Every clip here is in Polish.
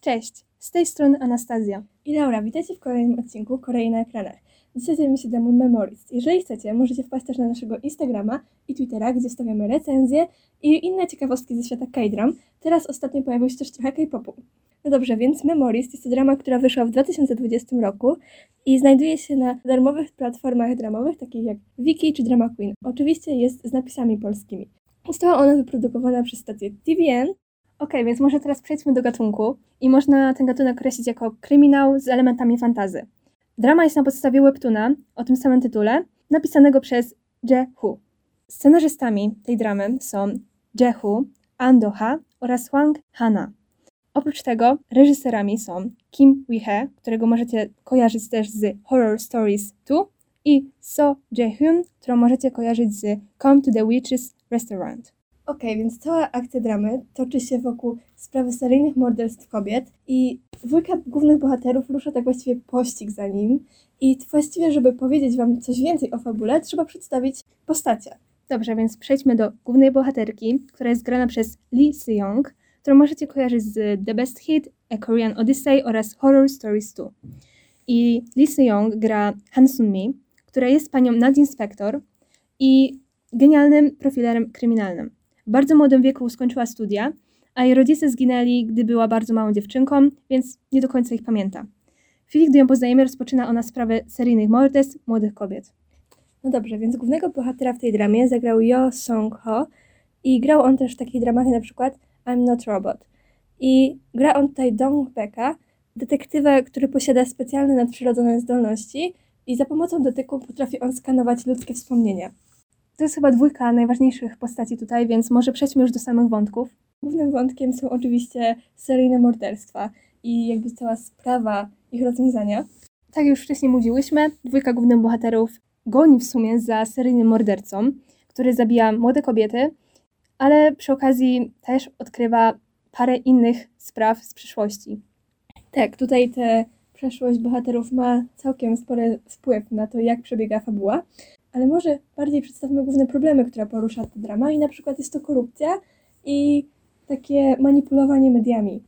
Cześć, z tej strony Anastazja. I Laura, witajcie w kolejnym odcinku Korei na ekranach. Dzisiaj zajmiemy się demą Memories. Jeżeli chcecie, możecie wpaść też na naszego Instagrama i Twittera, gdzie wstawiamy recenzje i inne ciekawostki ze świata K-dram. Teraz ostatnio pojawił się też trochę K-popu. No dobrze, więc Memories jest to drama, która wyszła w 2020 roku i znajduje się na darmowych platformach dramowych, takich jak Wiki czy Drama Queen. Oczywiście jest z napisami polskimi. Została ona wyprodukowana przez stację TVN Okej, więc może teraz przejdźmy do gatunku i można ten gatunek określić jako kryminał z elementami fantazy. Drama jest na podstawie webtuna o tym samym tytule, napisanego przez Je Hu. Scenarzystami tej dramy są Je Hu, An Do-ha oraz Hwang Hana. Oprócz tego reżyserami są Kim Wi-he, którego możecie kojarzyć też z Horror Stories 2 i So Je-hyun, którą możecie kojarzyć z Come to the Witch's Restaurant. Okej, więc cała akcja dramy toczy się wokół sprawy seryjnych morderstw kobiet i dwójka głównych bohaterów rusza tak właściwie pościg za nim i właściwie, żeby powiedzieć wam coś więcej o fabule, trzeba przedstawić postacie. Dobrze, więc przejdźmy do głównej bohaterki, która jest grana przez Lee Seong, którą możecie kojarzyć z The Best Hit, A Korean Odyssey oraz Horror Stories 2. I Lee Seong gra Han Sun Mi, która jest panią nadinspektor i genialnym profilerem kryminalnym. W bardzo młodym wieku skończyła studia, a jej rodzice zginęli, gdy była bardzo małą dziewczynką, więc nie do końca ich pamięta. W chwili, gdy ją poznajemy, rozpoczyna ona sprawę seryjnych morderstw młodych kobiet. No dobrze, więc głównego bohatera w tej dramie zagrał Yo Song-ho i grał on też w takich dramach jak na przykład I'm Not Robot. I gra on tutaj Dong Beka, detektywa, który posiada specjalne nadprzyrodzone zdolności i za pomocą dotyku potrafi on skanować ludzkie wspomnienia. To jest chyba dwójka najważniejszych postaci tutaj, więc może przejdźmy już do samych wątków. Głównym wątkiem są oczywiście seryjne morderstwa i jakby cała sprawa ich rozwiązania. Tak jak już wcześniej mówiłyśmy, dwójka głównych bohaterów goni w sumie za seryjnym mordercą, który zabija młode kobiety, ale przy okazji też odkrywa parę innych spraw z przyszłości. Tak, tutaj te przeszłość bohaterów ma całkiem spory wpływ na to, jak przebiega fabuła, ale może bardziej przedstawmy główne problemy, które porusza ta drama i na przykład jest to korupcja i takie manipulowanie mediami.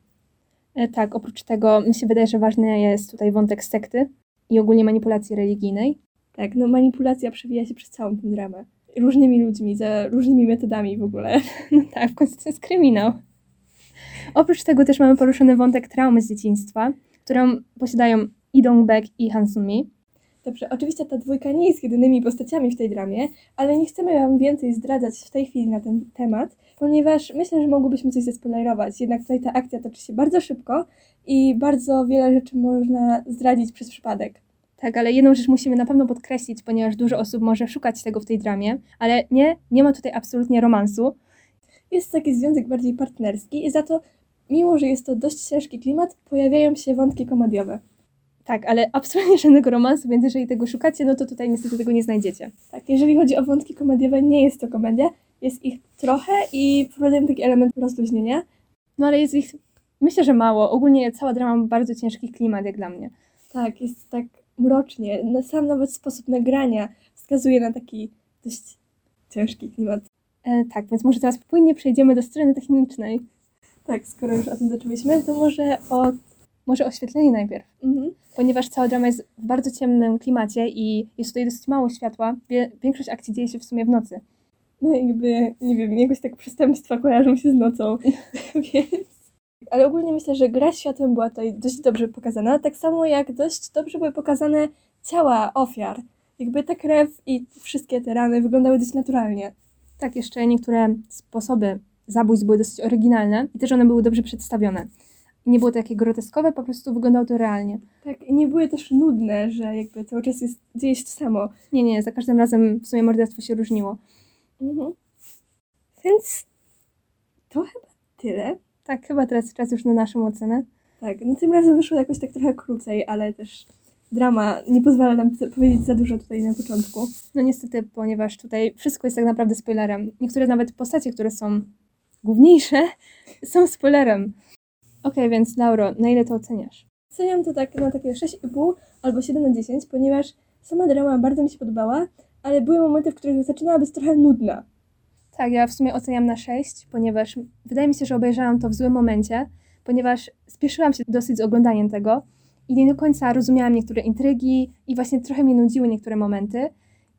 E, Tak, oprócz tego mi się wydaje, że ważny jest tutaj wątek sekty i ogólnie manipulacji religijnej. Tak, no manipulacja przewija się przez całą tę dramę. Różnymi ludźmi, za różnymi metodami w ogóle. No tak, w końcu to jest kryminał. Oprócz tego też mamy poruszony wątek traumy z dzieciństwa, którą posiadają Lee Dong-baek i Han Sun-mi. Dobrze, oczywiście ta dwójka nie jest jedynymi postaciami w tej dramie, ale nie chcemy Wam więcej zdradzać w tej chwili na ten temat, ponieważ myślę, że mogłybyśmy coś zespoilerować. Jednak tutaj ta akcja toczy się bardzo szybko i bardzo wiele rzeczy można zdradzić przez przypadek. Tak, ale jedną rzecz musimy na pewno podkreślić, ponieważ dużo osób może szukać tego w tej dramie, ale nie, nie ma tutaj absolutnie romansu. Jest taki związek bardziej partnerski i za to, mimo że jest to dość ciężki klimat, pojawiają się wątki komediowe. Tak, ale absolutnie żadnego romansu, więc jeżeli tego szukacie, no to tutaj niestety tego nie znajdziecie. Tak, jeżeli chodzi o wątki komediowe, nie jest to komedia, jest ich trochę i wprowadzają taki element rozluźnienia. No ale jest ich, myślę, że mało. Ogólnie cała drama ma bardzo ciężki klimat, jak dla mnie. Tak, jest tak mrocznie. Na sam nawet sposób nagrania wskazuje na taki dość ciężki klimat. E, tak, więc może teraz płynnie przejdziemy do strony technicznej. Tak, skoro już o tym zaczęłyśmy, to może o... Może oświetlenie najpierw. Mhm. Ponieważ cała drama jest w bardzo ciemnym klimacie i jest tutaj dosyć mało światła, wie, większość akcji dzieje się w sumie w nocy. No jakby, nie wiem, jakoś tak przestępstwa kojarzą się z nocą, więc... Ale ogólnie myślę, że gra światłem była tutaj dość dobrze pokazana, tak samo jak dość dobrze były pokazane ciała ofiar. Jakby ta krew i wszystkie te rany wyglądały dość naturalnie. Tak, jeszcze niektóre sposoby zabójstw były dosyć oryginalne i też one były dobrze przedstawione. Nie było to takie groteskowe, po prostu wyglądało to realnie. Tak, i nie były też nudne, że jakby cały czas jest, dzieje się to samo. Nie, nie, za każdym razem w sumie morderstwo się różniło. Mhm. Więc to chyba tyle. Tak, chyba teraz czas już na naszą ocenę. Tak, no tym razem wyszło jakoś tak trochę krócej, ale też drama nie pozwala nam powiedzieć za dużo tutaj na początku. No niestety, ponieważ tutaj wszystko jest tak naprawdę spoilerem. Niektóre nawet postacie, które są główniejsze, są spoilerem. Okej, więc Lauro, na ile to oceniasz? Oceniam to tak na takie 6,5 albo 7 na 10, ponieważ sama drama bardzo mi się podobała, ale były momenty, w których zaczynała być trochę nudna. Tak, ja w sumie oceniam na 6, ponieważ wydaje mi się, że obejrzałam to w złym momencie, ponieważ spieszyłam się dosyć z oglądaniem tego i nie do końca rozumiałam niektóre intrygi i właśnie trochę mnie nudziły niektóre momenty.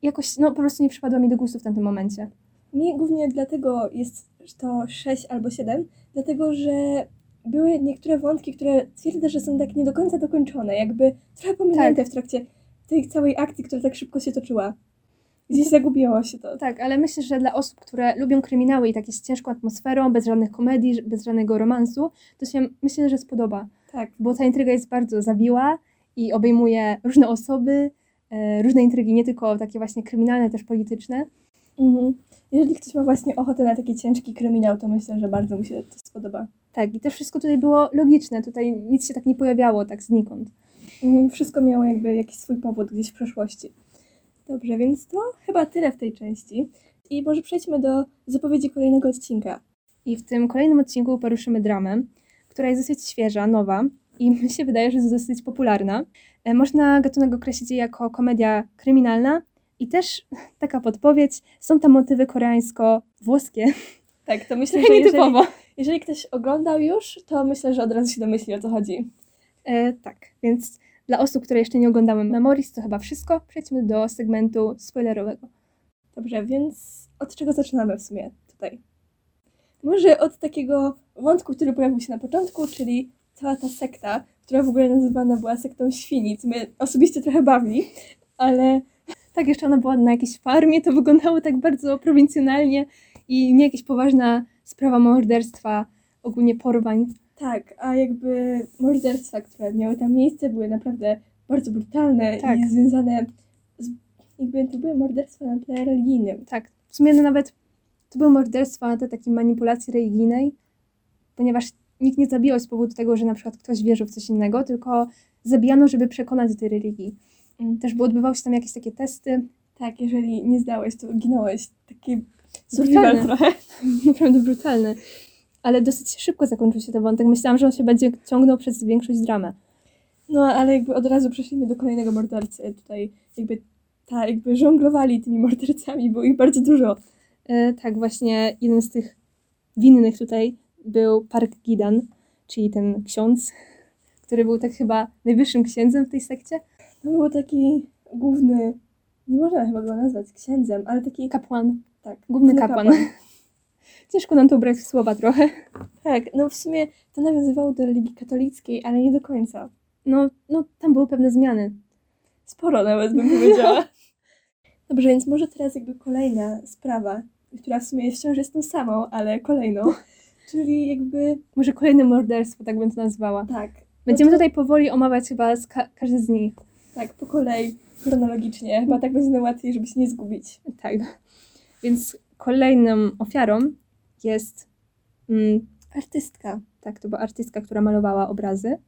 I jakoś, no po prostu nie przypadło mi do gustu w tamtym momencie. Mi głównie dlatego jest to 6 albo 7, dlatego że były niektóre wątki, które twierdzę, że są tak nie do końca dokończone, jakby trochę pominięte w trakcie tej całej akcji, która tak szybko się toczyła. Gdzieś zagubiło się to. Tak, ale myślę, że dla osób, które lubią kryminały i takie z ciężką atmosferą, bez żadnych komedii, bez żadnego romansu, to się myślę, że spodoba. Tak, Bo ta intryga jest bardzo zawiła i obejmuje różne osoby, e, różne intrygi, nie tylko takie właśnie kryminalne, też polityczne. Mhm. Jeżeli ktoś ma właśnie ochotę na taki ciężki kryminał, to myślę, że bardzo mu się to spodoba. Tak, i też wszystko tutaj było logiczne, tutaj nic się tak nie pojawiało tak znikąd. Mhm, Wszystko miało jakby jakiś swój powód gdzieś w przeszłości. Dobrze, więc to chyba tyle w tej części. I może przejdźmy do zapowiedzi kolejnego odcinka. I w tym kolejnym odcinku poruszymy dramę, która jest dosyć świeża, nowa i mi się wydaje, że jest dosyć popularna. E, Można gatunek określić jako komedia kryminalna i też taka podpowiedź, są tam motywy koreańsko-włoskie. Tak, to myślę, że jeżeli, jeżeli ktoś oglądał już, to myślę, że od razu się domyśli o co chodzi. E, tak, więc dla osób, które jeszcze nie oglądały Memories, to chyba wszystko. Przejdźmy do segmentu spoilerowego. Dobrze, więc od czego zaczynamy w sumie tutaj? Może od takiego wątku, który pojawił się na początku, czyli cała ta sekta, która w ogóle nazywana była sektą świni, co mnie osobiście trochę bawi, ale Tak, jeszcze ona była na jakiejś farmie, to wyglądało tak bardzo prowincjonalnie i nie jakaś poważna sprawa morderstwa, ogólnie porwań. tak, a jakby morderstwa, które miały tam miejsce, były naprawdę bardzo brutalne Tak. i związane z, jakby to były morderstwa na tle religijnym. Tak, w sumie no nawet to były morderstwa na tle takiej manipulacji religijnej, ponieważ nikt nie zabijał z powodu tego, że na przykład ktoś wierzył w coś innego, tylko zabijano, żeby przekonać do tej religii. Mm. Też bo odbywały się tam jakieś takie testy, Tak, jeżeli nie zdałeś, to ginąłeś. Taki survival trochę. naprawdę brutalne. Ale dosyć szybko zakończył się ten wątek. Myślałam, że on się będzie ciągnął przez większość dramę. No, ale jakby od razu przeszliśmy do kolejnego mordercy. Tutaj jakby ta, jakby żonglowali tymi mordercami, było ich bardzo dużo. E, tak, właśnie jeden z tych winnych tutaj był Park Gidan, czyli ten ksiądz, który był tak chyba najwyższym księdzem w tej sekcie. To był taki główny, nie można chyba go nazwać księdzem, ale taki, Kapłan, tak, główny kapłan. Ciężko nam to ubrać w słowa trochę. Tak, no w sumie to nawiązywało do religii katolickiej, ale nie do końca. No, no tam były pewne zmiany. Sporo nawet bym powiedziała. Dobrze, więc może teraz jakby kolejna sprawa, która w sumie wciąż jest tą samą, ale kolejną. Czyli jakby, Może kolejne morderstwo, tak bym to nazwała. tak. Będziemy no to, tutaj powoli omawiać chyba ka- każdy z nich. Tak, po kolei, chronologicznie. Chyba tak będzie łatwiej, żeby się nie zgubić. Tak. Więc kolejną ofiarą jest mm, artystka. Tak, to była artystka, która malowała obrazy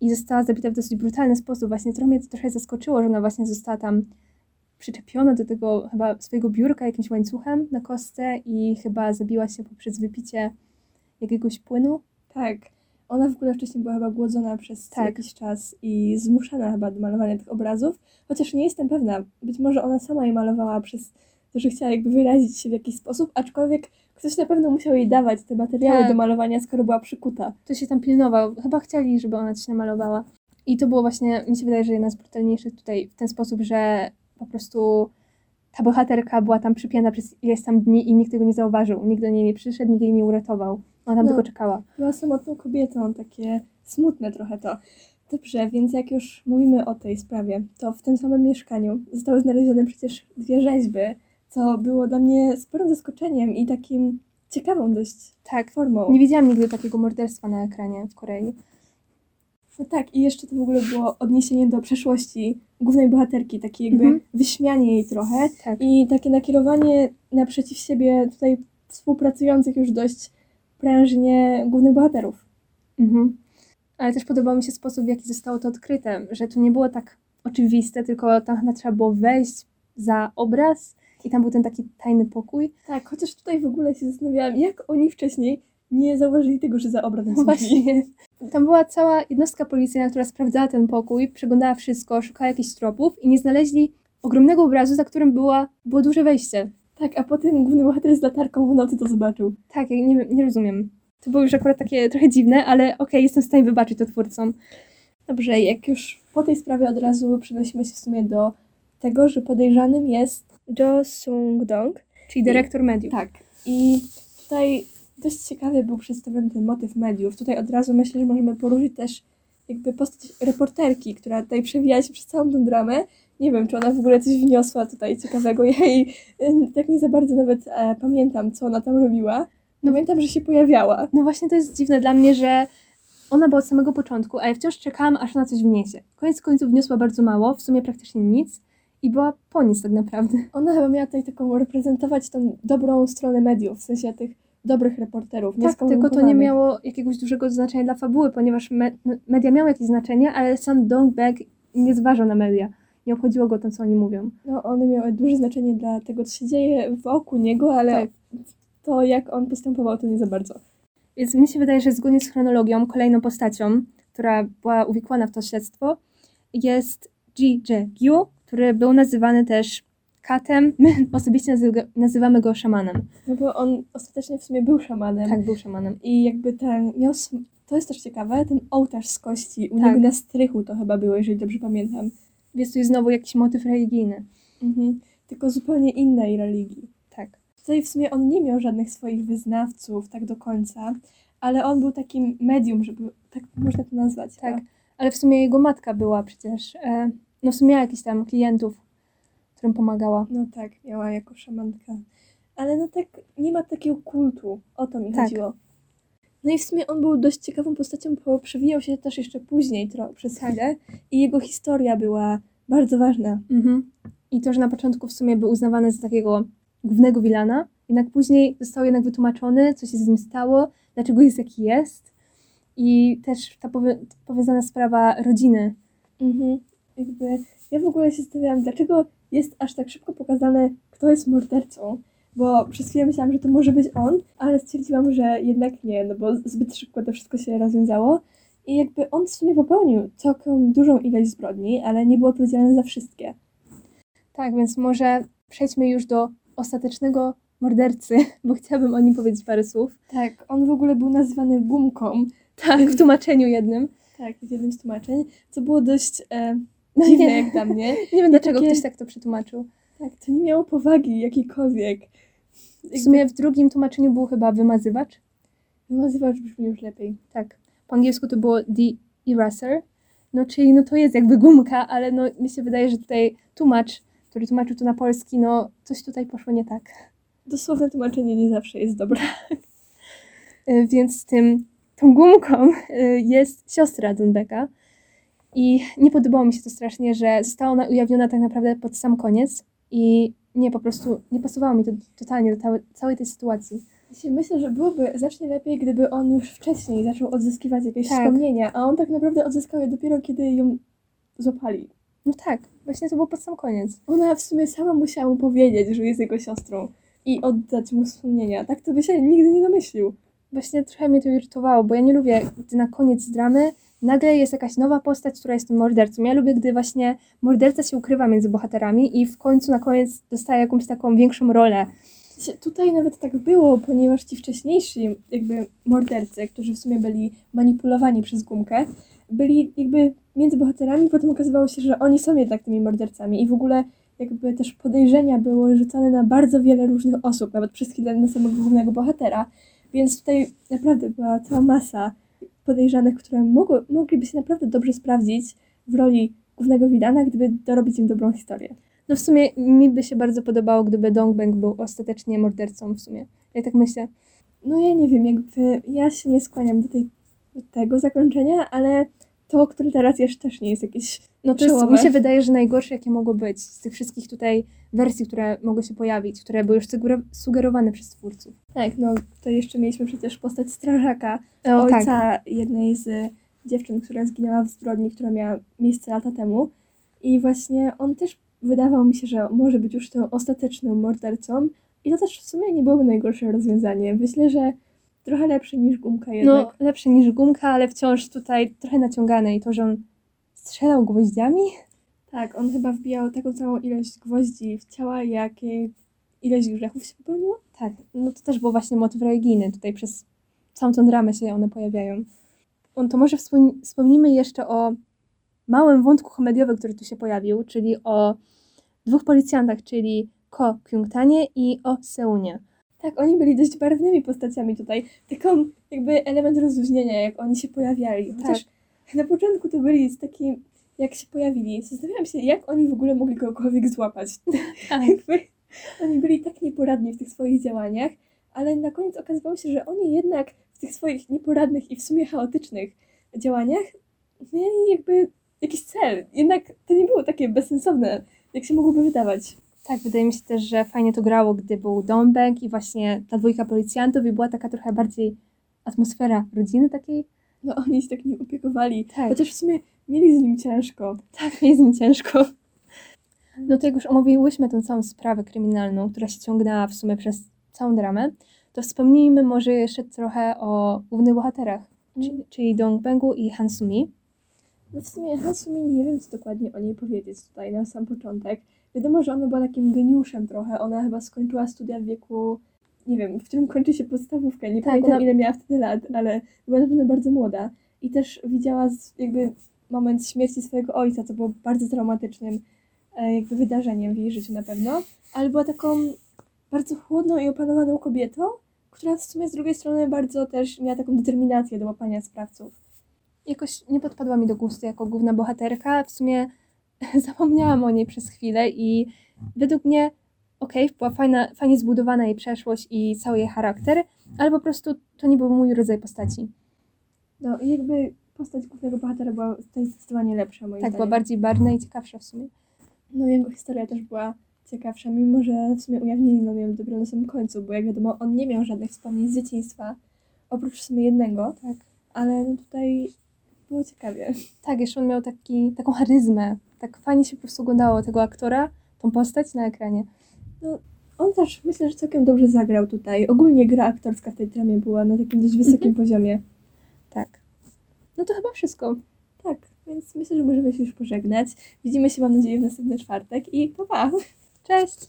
i została zabita w dosyć brutalny sposób. Właśnie trochę mnie to trochę zaskoczyło, że ona właśnie została tam przyczepiona do tego chyba swojego biurka jakimś łańcuchem na kostce i chyba zabiła się poprzez wypicie jakiegoś płynu. Tak. Ona w ogóle wcześniej była chyba głodzona przez Tak. jakiś czas i zmuszana chyba do malowania tych obrazów, chociaż nie jestem pewna. Być może ona sama je malowała przez to, że chciała jakby wyrazić się w jakiś sposób, aczkolwiek ktoś na pewno musiał jej dawać te materiały Tak. do malowania, skoro była przykuta. To się tam pilnował. Chyba chcieli, żeby ona coś namalowała. I to było właśnie, mi się wydaje, że jedna z brutalniejszych tutaj w ten sposób, że po prostu ta bohaterka była tam przypięta przez ileś tam dni i nikt tego nie zauważył. Nikt do niej nie przyszedł, nikt jej nie uratował. Ona tam No. tylko czekała. Była samotną kobietą, takie smutne trochę to. Dobrze, więc jak już mówimy o tej sprawie, to w tym samym mieszkaniu zostały znalezione przecież dwie rzeźby, co było dla mnie sporym zaskoczeniem i takim ciekawą dość Tak. formą. Nie widziałam nigdy takiego morderstwa na ekranie w Korei. No tak, i jeszcze to w ogóle było odniesienie do przeszłości głównej bohaterki, takie jakby Mhm. wyśmianie jej trochę Tak. i takie nakierowanie naprzeciw siebie tutaj współpracujących już dość prężnie głównych bohaterów. Mhm. Ale też podobał mi się sposób, w jaki zostało to odkryte, że to nie było tak oczywiste, tylko tam chyba trzeba było wejść za obraz i tam był ten taki tajny pokój. Tak, chociaż tutaj w ogóle się zastanawiałam, jak oni wcześniej nie zauważyli tego, że za obrazem są właśnie. Tam była cała jednostka policyjna, która sprawdzała ten pokój, przeglądała wszystko, szukała jakichś tropów i nie znaleźli ogromnego obrazu, za którym była, było duże wejście. Tak, a potem główny bohater z latarką w nocy to zobaczył. Tak, ja nie, nie rozumiem. to było już akurat takie trochę dziwne, ale okej, jestem w stanie wybaczyć to twórcom. Dobrze, jak już po tej sprawie od razu przenosimy się w sumie do tego, że podejrzanym jest Jo Sung-dong. Czyli dyrektor mediów. Tak. I tutaj dość ciekawie był przedstawiony ten motyw mediów. Tutaj od razu myślę, że możemy poruszyć też jakby postać reporterki, która tutaj przewijała się przez całą tę dramę. Nie wiem, czy ona w ogóle coś wniosła tutaj ciekawego. Ja jej tak nie za bardzo nawet e, pamiętam, co ona tam robiła. Pamiętam, że się pojawiała. No właśnie to jest dziwne dla mnie, że ona była od samego początku, a ja wciąż czekałam, aż ona coś wniesie. Koniec końców wniosła bardzo mało, w sumie praktycznie nic i była po nic tak naprawdę. Ona chyba miała tutaj taką reprezentować tą dobrą stronę mediów, w sensie tych dobrych reporterów. Tak, tylko to nie miało jakiegoś dużego znaczenia dla fabuły, ponieważ me media miały jakieś znaczenie, ale sam Dongbag nie zważał na media. Nie obchodziło go to, co oni mówią. No, one miały duże znaczenie dla tego, co się dzieje wokół niego, ale Tak. to, jak on postępował, to nie za bardzo. Więc mi się wydaje, że zgodnie z chronologią, kolejną postacią, która była uwikłana w to śledztwo, jest Ji Jae-gyu, który był nazywany też katem. My osobiście nazy- nazywamy go szamanem. No bo on ostatecznie w sumie był szamanem. Tak, był szamanem. I jakby ten miał. To jest też ciekawe, ten ołtarz z kości u Tak. niego na strychu to chyba było, jeżeli dobrze pamiętam. Więc tu jest znowu jakiś motyw religijny. Mhm. Tylko zupełnie innej religii. Tak. Tutaj w sumie on nie miał żadnych swoich wyznawców tak do końca, ale on był takim medium, żeby tak można to nazwać. Tak. chyba. Ale w sumie jego matka była przecież, e, no w sumie miała jakichś tam klientów, którym pomagała. No tak, miała jako szamanka. Ale no tak, nie ma takiego kultu. O to mi Tak. chodziło. No i w sumie on był dość ciekawą postacią, bo przewijał się też jeszcze później tro- przez chwilę i jego historia była bardzo ważna. Mhm. I to, że na początku w sumie był uznawany za takiego głównego wilana, jednak później został jednak wytłumaczony, co się z nim stało, dlaczego jest jaki jest. I też ta powie- powiązana sprawa rodziny. Mhm. Jakby ja w ogóle się zastanawiałam, dlaczego jest aż tak szybko pokazane, kto jest mordercą. Bo przez chwilę myślałam, że to może być on, ale stwierdziłam, że jednak nie, no bo zbyt szybko to wszystko się rozwiązało. I jakby on w sumie popełnił całkiem dużą ilość zbrodni, ale nie był odpowiedzialny za wszystkie. Tak, więc może przejdźmy już do ostatecznego mordercy, bo chciałabym o nim powiedzieć parę słów. Tak, on w ogóle był nazywany gumką. Tak, w tłumaczeniu jednym. Tak, w jednym z tłumaczeń, co było dość e, No dziwne nie. jak dla mnie. Nie wiem, dlaczego takie- ktoś tak to przetłumaczył. Tak, to nie miało powagi jakiejkolwiek. W sumie w drugim tłumaczeniu był chyba wymazywacz. Nazywacz brzmi już lepiej. Tak. Po angielsku to było The Eraser. No czyli no to jest jakby gumka, ale no mi się wydaje, że tutaj tłumacz, który tłumaczył to na polski, no coś tutaj poszło nie tak. Dosłowne tłumaczenie nie zawsze jest dobre. Y, Więc tym, tą gumką y, jest siostra Dunbecka. I nie podobało mi się to strasznie, że została ona ujawniona tak naprawdę pod sam koniec. I nie, po prostu nie pasowało mi to totalnie do całe- całej tej sytuacji. Myślę, że byłoby znacznie lepiej, gdyby on już wcześniej zaczął odzyskiwać jakieś Tak. wspomnienia, a on tak naprawdę odzyskał je dopiero, kiedy ją złapali. No tak, właśnie to było pod sam koniec. Ona w sumie sama musiała mu powiedzieć, że jest jego siostrą i oddać mu wspomnienia. Tak to by się nigdy nie domyślił. Właśnie trochę mnie to irytowało, bo ja nie lubię, gdy na koniec dramy nagle jest jakaś nowa postać, która jest tym mordercą. Ja lubię, gdy właśnie morderca się ukrywa między bohaterami i w końcu na koniec dostaje jakąś taką większą rolę. Tutaj nawet tak było, ponieważ ci wcześniejsi jakby mordercy, którzy w sumie byli manipulowani przez gumkę, byli jakby między bohaterami, potem okazywało się, że oni są jednak tymi mordercami i w ogóle jakby też podejrzenia były rzucane na bardzo wiele różnych osób, nawet przez chwilę na samego głównego bohatera, więc tutaj naprawdę była cała masa podejrzanych, które mogły, mogliby się naprawdę dobrze sprawdzić w roli głównego widana, gdyby dorobić im dobrą historię. No w sumie mi by się bardzo podobało, gdyby Dongbang był ostatecznie mordercą w sumie. Ja tak myślę. No ja nie wiem, jakby ja się nie skłaniam do, tej, do tego zakończenia, ale to, które teraz jest, też nie jest jakieś No to jest, mi się wydaje, że najgorsze jakie mogło być z tych wszystkich tutaj wersji, które mogły się pojawić, które były już suger- sugerowane przez twórców. Tak, no to jeszcze mieliśmy przecież postać strażaka, O, ojca tak. jednej z dziewczyn, która zginęła w zbrodni, która miała miejsce lata temu. I właśnie on też wydawał mi się, że może być już tą ostatecznym mordercą. I to też w sumie nie byłoby najgorsze rozwiązanie. Myślę, że trochę lepsze niż gumka jednak. No lepsze niż gumka, ale wciąż tutaj trochę naciągane i to, że on strzelał gwoździami. Tak, on chyba wbijał taką samą ilość gwoździ w ciała, jakie ilość grzechów się popełniło. Tak, no to też był właśnie motyw religijny tutaj przez całą tą dramę się one pojawiają. On, to może wspom- wspomnimy jeszcze o małym wątku komediowym, który tu się pojawił, czyli o dwóch policjantach, czyli Ko Kyung-tanie i O Seunie. Tak, oni byli dość barwnymi postaciami tutaj. Taką jakby element rozluźnienia, jak oni się pojawiali. Chociaż na początku to byli z takim, jak się pojawili, zastanawiałam się, jak oni w ogóle mogli kogokolwiek złapać. Tak. Oni byli tak nieporadni w tych swoich działaniach, ale na koniec okazywało się, że oni jednak w tych swoich nieporadnych i w sumie chaotycznych działaniach mieli jakby jakiś cel. Jednak to nie było takie bezsensowne, jak się mogłoby wydawać. Tak, wydaje mi się też, że fajnie to grało, gdy był Dąbek i właśnie ta dwójka policjantów i była taka trochę bardziej atmosfera rodziny takiej. No oni się tak nie opiekowali. Tak. Chociaż w sumie mieli z nim ciężko. Tak, mi jest nim ciężko. No to jak już omówiłyśmy tę całą sprawę kryminalną, która się ciągnęła w sumie przez całą dramę, to wspomnijmy może jeszcze trochę o głównych bohaterach, czyli, czyli Dong Bengu i Han Sumi. No w sumie Hasumi nie wiem, co dokładnie o niej powiedzieć tutaj na sam początek. Wiadomo, że ona była takim geniuszem trochę. Ona chyba skończyła studia w wieku, nie wiem, w którym kończy się podstawówkę. Nie Tak, pamiętam, ona- ile miała wtedy lat, ale była na pewno bardzo młoda. I też widziała jakby moment śmierci swojego ojca, co było bardzo traumatycznym e, jakby wydarzeniem w jej życiu na pewno. Ale była taką bardzo chłodną i opanowaną kobietą, która w sumie z drugiej strony bardzo też miała taką determinację do łapania sprawców. Jakoś nie podpadła mi do gustu jako główna bohaterka, w sumie zapomniałam o niej przez chwilę i według mnie okej, była fajna, fajnie zbudowana jej przeszłość i cały jej charakter, ale po prostu to nie był mój rodzaj postaci. No i jakby postać głównego bohatera była tutaj zdecydowanie lepsza moim Tak, była zdaniem. bardziej barwna i ciekawsza w sumie. No jego historia też była ciekawsza, mimo że w sumie ujawnili nam ją dopiero na samym końcu, bo jak wiadomo on nie miał żadnych wspomnień z dzieciństwa, oprócz w sumie jednego, Tak. ale no tutaj było ciekawie. Tak, jeszcze on miał taki, taką charyzmę. Tak fajnie się po prostu oglądało tego aktora, tą postać na ekranie. On też myślę, że całkiem dobrze zagrał tutaj. Ogólnie gra aktorska w tej dramie była na takim dość wysokim poziomie. Tak. No to chyba wszystko. Tak, więc myślę, że możemy się już pożegnać. Widzimy się mam nadzieję w następny czwartek i pa pa! Cześć!